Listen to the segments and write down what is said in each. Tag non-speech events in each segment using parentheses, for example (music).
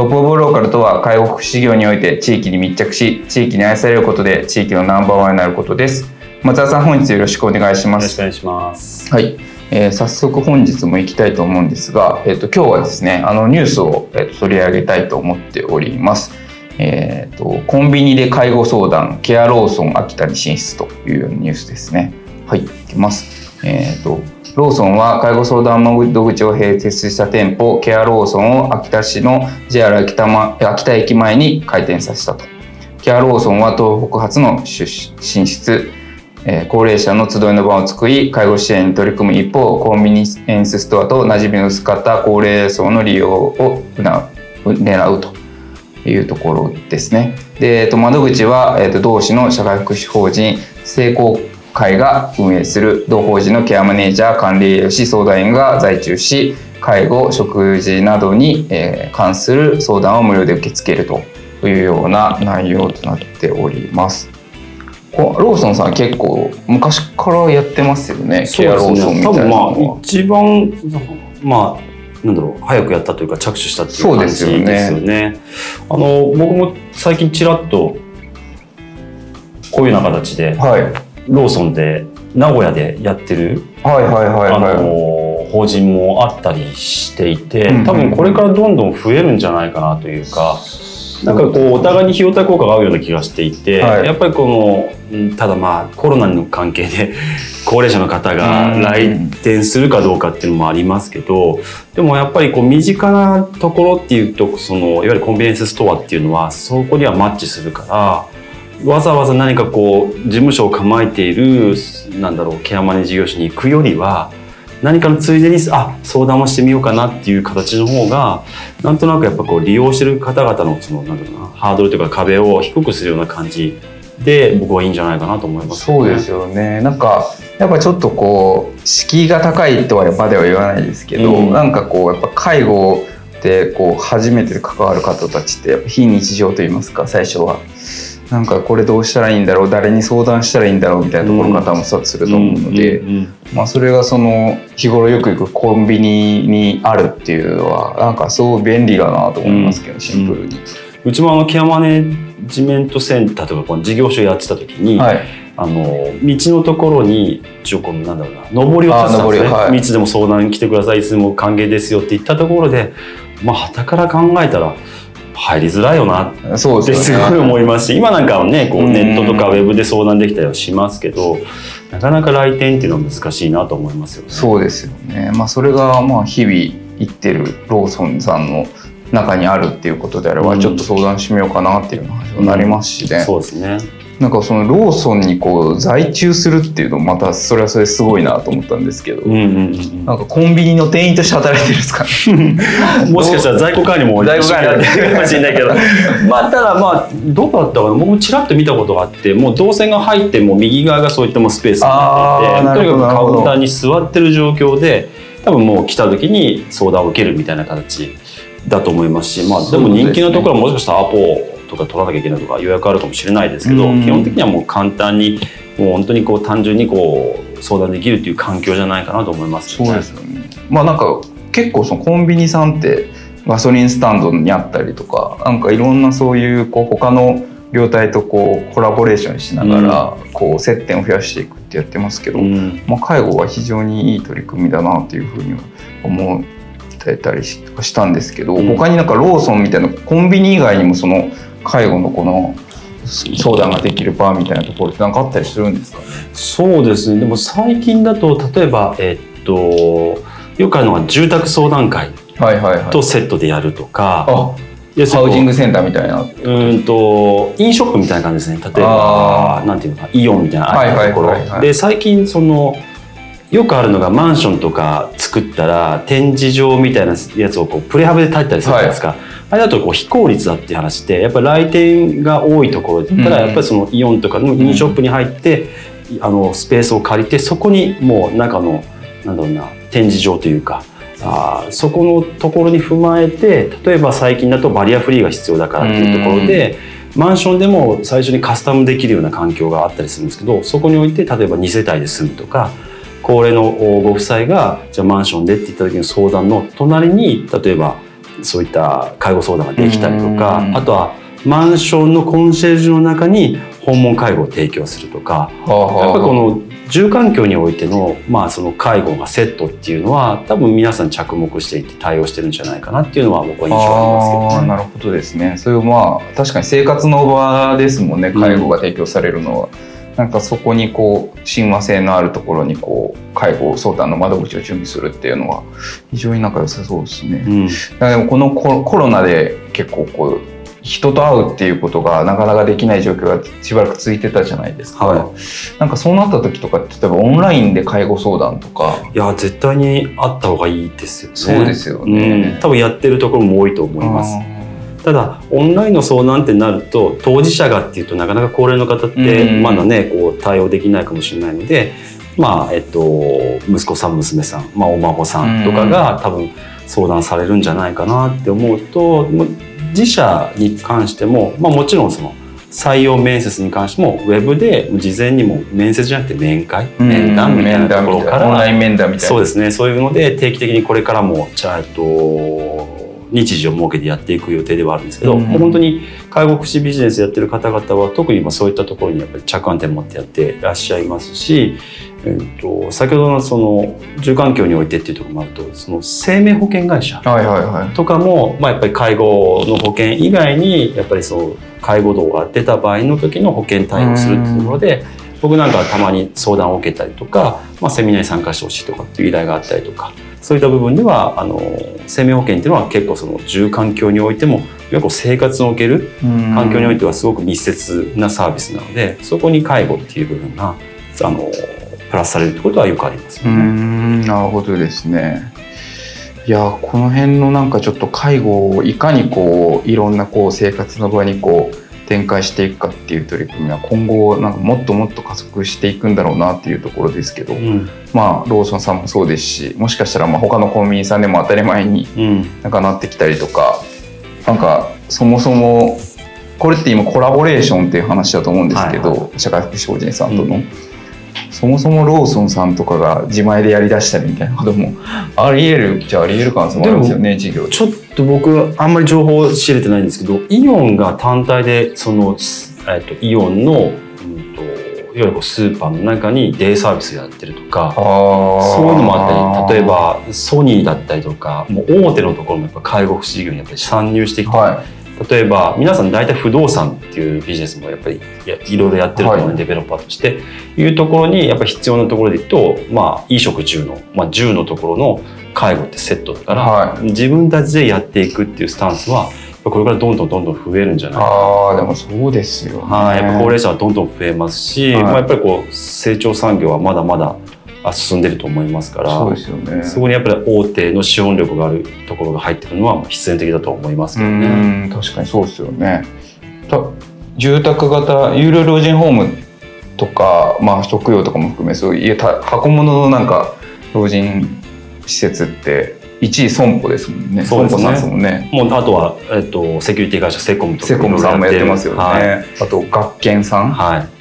トップオブローカルとは介護福祉業において地域に密着し地域に愛されることで地域のナンバーワンになることです。松田さん本日よろしくお願いします。よろしくお願いします。はい、えー、早速本日も行きたいと思うんですが、えーと、今日はですねあのニュースを、えーと、取り上げたいと思っております。えーと、コンビニで介護相談ケアローソン秋田に進出というニュースですね。はいいきます。えー、とローソンは介護相談窓口を併設した店舗ケアローソンを秋田市の JR 秋田,、ま、秋田駅前に開店させたと。ケアローソンは東北初の進出え高齢者の集いの場を作り介護支援に取り組む一方コンビニエンスストアと馴染みの薄かった高齢層の利用を狙うと。いうところですね。で、えっと、窓口は、えっと、同市の社会福祉法人成功会が運営する同法人のケアマネージャー管理栄養士相談員が在中し介護食事などに、え関する相談を無料で受け付けるというような内容となっております。ローソンさん結構昔からやってますよねケアローソンみたいな多分まあ一番まあなんだろう早くやったというか着手したっていう感じですよね。よねあの僕も最近ちらっとこういうような形で、はい、ローソンで名古屋でやってる、はいはいはいはい、あの法人もあったりしていて、多分これからどんどん増えるんじゃないかなというか。なんかこうお互いに費用対効果が合うような気がしていて、はい、やっぱりこのただまあコロナの関係で (laughs) 高齢者の方が来店するかどうかっていうのもありますけどでもやっぱりこう身近なところっていうとそのいわゆるコンビニエンスストアっていうのはそこにはマッチするから。わざわざ何かこう事務所を構えているなんだろうケアマネ事業所に行くよりは何かのついでにあ相談をしてみようかなっていう形の方がなんとなくやっぱこう利用してる方々のそのなんだろうなハードルというか壁を低くするような感じで僕はいいんじゃないかなと思います、ね、そうですよね。なんかやっぱちょっとこう敷居が高いとはまでは言わないですけど、うん、なんかこうやっぱ介護でこう初めて関わる方たちって非日常といいますか最初は。なんかこれどうしたらいいんだろう誰に相談したらいいんだろうみたいなところ方も察すると思うので、まあ、それがその日頃よく行くコンビニにあるっていうのはなんかすごい便利だなと思いますけど、シンプルに。うちもあのケアマネジメントセンターとかこの事業所やってた時に、はい、あの道のところに一応このなんだろうな上りをつつたんですね、はい、いつでも相談に来てくださいいつでも歓迎ですよって言ったところでまあはから考えたら入りづらいよなってすごい思いますし、今なんかはねこうネットとかウェブで相談できたりはしますけど、なかなか来店っていうのは難しいなと思いますよね。そうですよね。まあそれがまあ日々行ってるローソンさんの中にあるっていうことであれば、ちょっと相談してみようかなっていうのになりますしね。うん、そうですね。なんかそのローソンにこう在中するっていうのまたそれはそれすごいなと思ったんですけど、うんうんうん、なんかコンビニの店員として働いてるんですか、ね、(laughs) もしかしたら在庫管理も在庫管理やってるかもしれないけど。(laughs) まあただまあどうだったかな。僕もちらっと見たことがあってもう動線が入っても右側がそういったもスペースになっていてとにかくカウンターに座ってる状況で多分もう来た時に相談を受けるみたいな形だと思いますしまあでも人気のところはもしかしたらアポとか取らなきゃいけないとか予約あるかもしれないですけど、基本的にはもう簡単にもう本当にこう単純にこう相談できるっていう環境じゃないかなと思います、ね、そうですよね。まあなんか結構そのコンビニさんってガソリンスタンドにあったりとかなんかいろんなそういうこう他の業態とこうコラボレーションしながらこう接点を増やしていくってやってますけど、うん、まあ、介護は非常にいい取り組みだなというふうに思ってたりしたんですけど、うん、他になんかローソンみたいなコンビニ以外にもその介護のこの相談ができる場みたいなところって何かあったりするんですか？ねそうですね。でも最近だと例えばえっとよくあるのは住宅相談会はいはいはい。とセットでやるとか、あでハウジングセンターみたいな。うんとインショップみたいな感じですね。例えばなんていうのかイオンみたいなああいうところ、はいはいはいはい。で最近そのよくあるのがマンションとか作ったら展示場みたいなやつをこうプレハブで建てたりするじゃないですか、あれだとこう非効率だっていう話でやっぱり来店が多いところだったらうん。やっぱりそのイオンとかのインショップに入って、あのスペースを借りてそこにもう中のなんだろうな展示場というかあーそこのところに踏まえて例えば最近だとバリアフリーが必要だからっていうところで、マンションでも最初にカスタムできるような環境があったりするんですけどそこにおいて例えば2世帯で住むとか高齢のおご夫妻がじゃあマンションでって言った時の相談の隣に例えばそういった介護相談ができたりとかうん。あとはマンションのコンシェルジュの中に訪問介護を提供するとかやっぱりこの住環境においての,、まあその介護がセットっていうのは多分皆さん着目していて対応してるんじゃないかなっていうのは僕は印象ありますけどね。なるほどですね。そういうまあ確かに生活の場ですもんね。介護が提供されるのは、なんかそこにこう親和性のあるところにこう介護相談の窓口を準備するっていうのは非常に仲良さそうですね、うん。だでもこのココロナで結構こう人と会うっていうことがなかなかできない状況がしばらく続いてたじゃないですか、はなんかそうなった時とか例えばオンラインで介護相談とか、いや絶対にあった方がいいですよね。そうですよね。うん。多分やってるところも多いと思います。ただオンラインの相談ってなると当事者がっていうとなかなか高齢の方ってうんまだねこう対応できないかもしれないので、まあえっと息子さん娘さん、まあ、お孫さんとかが多分相談されるんじゃないかなって思うと自社に関しても、まあ、もちろんその採用面接に関してもウェブで事前にも面接じゃなくて面会面談みたいなところから面談みたいな。オンライン面談みたいな。そうですね。そういうので定期的にこれからもじゃあえっと日時を設けてやっていく予定ではあるんですけど、うん。もう本当に介護福祉ビジネスやってる方々は特に今そういったところにやっぱり着眼点持ってやっていらっしゃいますし、えっと先ほどのその住環境においてっていうところもあるとその生命保険会社はいはいはい。とかも、まあ、やっぱり介護の保険以外にやっぱりそう介護度が出た場合の時の保険対応するっていうところで僕なんかはたまに相談を受けたりとか、まあ、セミナーに参加してほしいとかっていう依頼があったりとかそういった部分ではあの生命保険っていうのは結構その住環境においてもいわゆるこう生活における環境においてはすごく密接なサービスなのでそこに介護っていう部分があのプラスされるってことはよくありますよね。んなるほどですね。いやこの辺のなんかちょっと介護をいかにこういろんなこう生活の場にこう展開していくかっていう取り組みは今後なんかもっともっと加速していくんだろうなっていうところですけど、うん。まあローソンさんもそうですしもしかしたらまあ他のコンビニさんでも当たり前にうんなんかなってきたりとかなんかそもそもこれって今コラボレーションっていう話だと思うんですけど、はい社会福祉法人さんとの、うん。そもそもローソンさんとかが自前でやりだしたりみたいなこともありえるじゃありえる可能性もありますよね事業でちょっと僕あんまり情報を仕入れてないんですけどイオンが単体でその、えっと、イオンの、うんと、いわゆるスーパーの中にデイサービスやってるとかそういうのもあったり例えばソニーだったりとかもう大手のところもやっぱ介護福祉事業にやっぱり参入してきて、は例えば皆さん大体不動産っていうビジネスもやっぱりいろいろやってると思うので、はい。デベロッパーとして。いうところにやっぱり必要なところでいくとまあ衣食住の、まあ、住のところの介護ってセットだから、は自分たちでやっていくっていうスタンスはこれからどんどんどんどん増えるんじゃないかな。ああでもそうですよね。はい、やっぱ高齢者はどんどん増えますし、はい。まあ、やっぱりこう成長産業はまだまだあ進んでると思いますからそうですよね。そこにやっぱり大手の資本力があるところが入ってくるのは必然的だと思いますけどね。うん確かにそうですよね。た住宅型有料老人ホームとか、まあ、食用とかも含めそういう家た箱物のなんか老人施設って一位損保ですもんね。そうですね。損保さんですもんね。もうあとは、えっと、セキュリティ会社セコムとかセコムさんもやってますよね、はい。あと学研さん。はい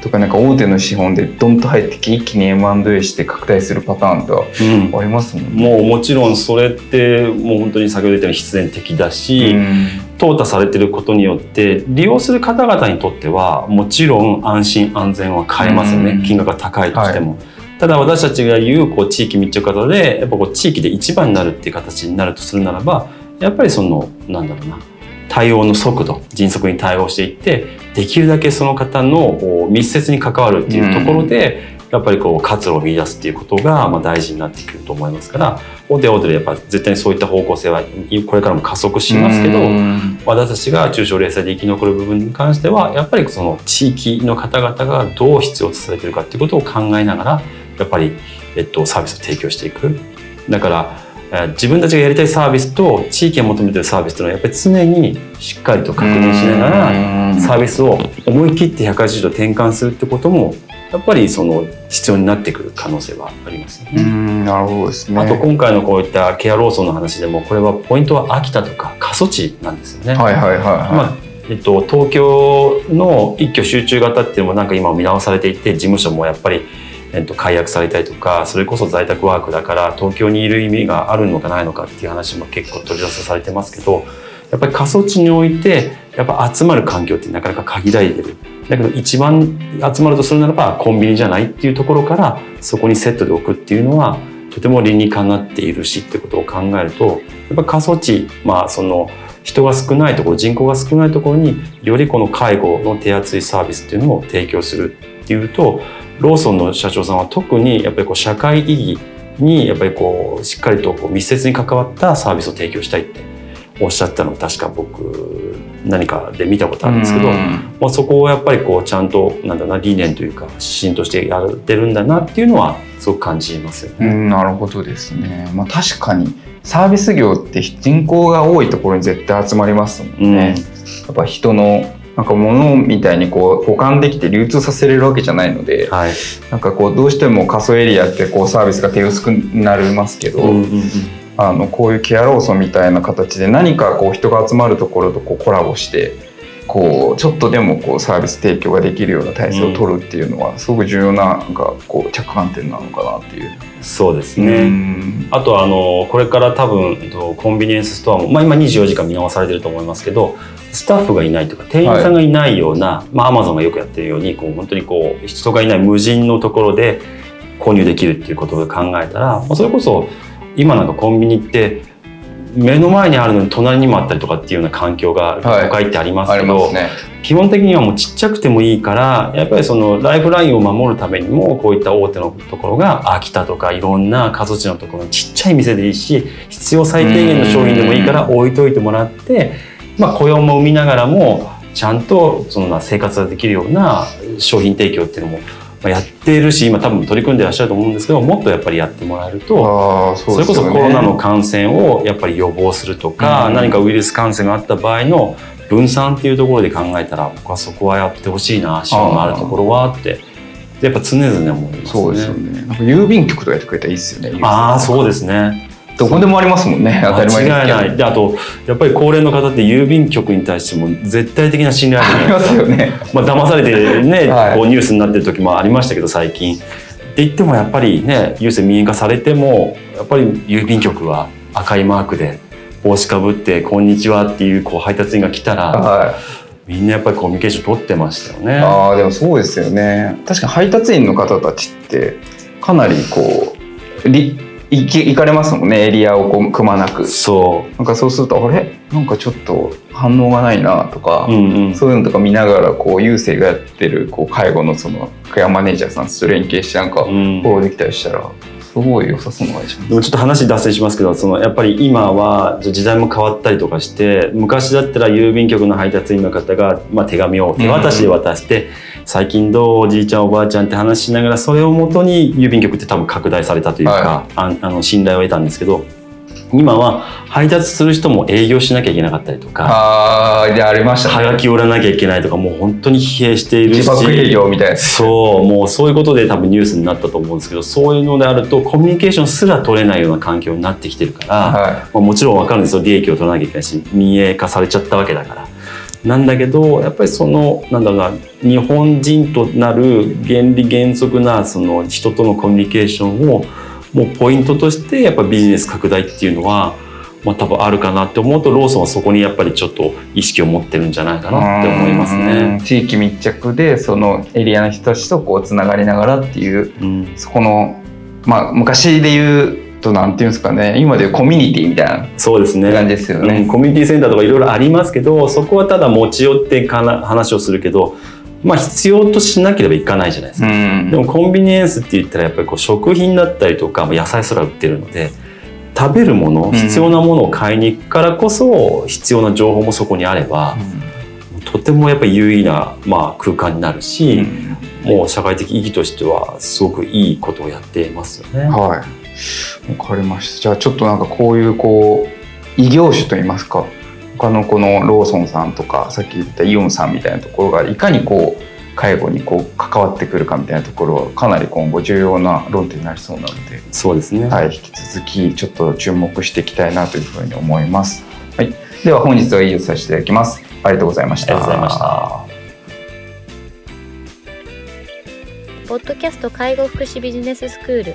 とかなんか大手の資本でドンと入ってき一気に M&A して拡大するパターンとうん。ありますもんね。もうもちろんそれってもう本当に先ほど言ったように必然的だし、うん。淘汰されてることによって利用する方々にとってはもちろん安心安全は買えますよね、うん。金額が高いとしても。ただ私たちが言うこう地域密着型でやっぱこう地域で一番になるっていう形になるとするならばやっぱりそのなんだろうな対応の速度迅速に対応していってできるだけその方の密接に関わるっていうところで、やっぱりこう活路を見出すっていうことがまあ大事になってくると思いますから大手大手でやっぱ絶対にそういった方向性はこれからも加速しますけど私たちが中小零細で生き残る部分に関してはやっぱりその地域の方々がどう必要とされてるかっていうことを考えながらやっぱり、えっと、サービスを提供していく。だから自分たちがやりたいサービスと地域が求めてるサービスというのはやっぱり常にしっかりと確認しながらサービスを思い切って180度転換するってこともやっぱりその必要になってくる可能性はありますよね。なるほどですね。あと今回のこういったケアローソンの話でもこれはポイントは秋田とか過疎地なんですよね。はいはいはい、はい、まあえっと、東京の一挙集中型っていうのもなんか今見直されていて事務所もやっぱり、えっと、解約されたりとかそれこそ在宅ワークだから東京にいる意味があるのかないのかっていう話も結構取り出されてますけどやっぱり過疎地においてやっぱ集まる環境ってなかなか限られてる。だけど一番集まるとするならばコンビニじゃないっていうところからそこにセットで置くっていうのはとても理にかなっているしってことを考えるとやっぱ過疎地まあその人が少ないところ人口が少ないところによりこの介護の手厚いサービスっていうのを提供するっていうとローソンの社長さんは特にやっぱりこう社会意義にやっぱりこうしっかりとこう密接に関わったサービスを提供したいっておっしゃったのを確か僕何かで見たことあるんですけど、まあ、そこをやっぱりこうちゃんとなんだな理念というか指針としてやってるんだなっていうのはすごく感じますよね。なるほどですね、まあ、確かにサービス業って人口が多いところに絶対集まりますもんね。うん、やっぱ人のなんか物みたいにこう保管できて流通させれるわけじゃないので、はい、なんかこうどうしても過疎エリアってこうサービスが手薄くなりますけど、うんうんうんあのこういうケアローソンみたいな形で何かこう人が集まるところとこうコラボしてこうちょっとでもこうサービス提供ができるような体制を取るっていうのはすごく重要ななんかこう着眼点なのかなっていう。そうですね。あとあのこれから多分コンビニエンスストアも、まあ、今24時間見直されてると思いますけどスタッフがいないとか店員さんがいないような、はい、まあアマゾンがよくやってるようにこう本当にこう人がいない無人のところで購入できるっていうことを考えたらそれこそ今なんかコンビニって目の前にあるのに隣にもあったりとかっていうような環境が都会ってありますけど、はいね、基本的にはもうちっちゃくてもいいからやっぱりそのライフラインを守るためにもこういった大手のところが秋田とかいろんな過疎地のところにちっちゃい店でいいし必要最低限の商品でもいいから置いといてもらって、まあ、雇用も生みながらもちゃんとその生活ができるような商品提供っていうのもやっているし今多分取り組んでらっしゃると思うんですけどもっとやっぱりやってもらえるとそ、ね,、れこそコロナの感染をやっぱり予防するとか、うん、何かウイルス感染があった場合の分散っていうところで考えたら僕はそこはやってほしいな資本のあるところはってやっぱ常々思いますね。そうですよね。なんか郵便局とかやってくれたらいいですよね。ああそうですね。どこでもありますもんね。当たり前間違いない。であとやっぱり高齢の方って郵便局に対しても絶対的な信頼ありますよね。まあ騙されてね、(laughs) はい、こうニュースになってる時もありましたけど最近。って言ってもやっぱりね郵政民営化されてもやっぱり郵便局は赤いマークで帽子かぶって「こんにちは」っていうこう配達員が来たら、はい、みんなやっぱりコミュニケーション取ってましたよね。あでもそうですよね。確かに配達員の方たちってかなりこう行き行かれますもんねエリアをこうくまなく。そう。なんかそうするとあれ？なんかちょっと反応がないなとか、うんうん、そういうのとか見ながらこう郵政がやってるこう介護のそのケアマネージャーさんと連携してなんかフォローできたりしたら、すごい良さそうなでもちょっと話脱線しますけどそのやっぱり今は時代も変わったりとかして昔だったら郵便局の配達員の方が、まあ、手紙を手渡しで渡して、うん最近どうおじいちゃんおばあちゃんって話しながらそれをもとに郵便局って多分拡大されたというか、はい、あ (laughs) あの信頼を得たんですけど今は配達する人も営業しなきゃいけなかったりとかああでありました、ね、はがき売らなきゃいけないとかもう本当に疲弊しているし自爆営業みたいなそうもうそういうことで多分ニュースになったと思うんですけどそういうのであるとコミュニケーションすら取れないような環境になってきてるから、はい、まあ、もちろん分かるんですよ。利益を取らなきゃいけないし民営化されちゃったわけだから。なんだけどやっぱりそのなんだろうな日本人となる原理原則なその人とのコミュニケーションをもうポイントとしてやっぱビジネス拡大っていうのは、まあ、多分あるかなって思うとローソンはそこにやっぱりちょっと意識を持ってるんじゃないかなって思いますね。地域密着でそのエリアの人たちとこうつながりながらっていう、うん、そこの、まあ、昔でいうとなんていうんですかね今でコミュニティみたいなそうですね。感じですよね、うんコミュニティセンターとかいろいろありますけどそこはただ持ち寄ってかな話をするけどまあ必要としなければいかないじゃないですか、うん。でもコンビニエンスって言ったらやっぱりこう食品だったりとかまあ野菜すら売ってるので食べるものん。必要なものを買いに行くからこそ必要な情報もそこにあれば、とてもやっぱり有意な、まあ、空間になるし、もう社会的意義としてはすごくいいことをやっていますよね。はいわかりましたじゃあちょっとなんかこういうこう異業種といいますか他のこのローソンさんとかさっき言ったイオンさんみたいなところがいかにこう介護にこう関わってくるかみたいなところはかなり今後重要な論点になりそうなので、そうですね。はい、引き続きちょっと注目していきたいなというふうに思います。はい、では本日は以上させていただきます。ありがとうございました。ありがとうございました。ポッドキャスト介護福祉ビジネススクール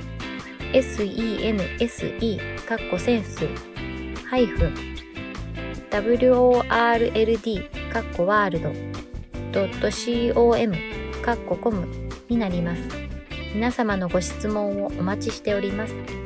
sense かっこセンスハイフン world かっこワールドドット .com かっこコムになります。皆様のご質問をお待ちしております。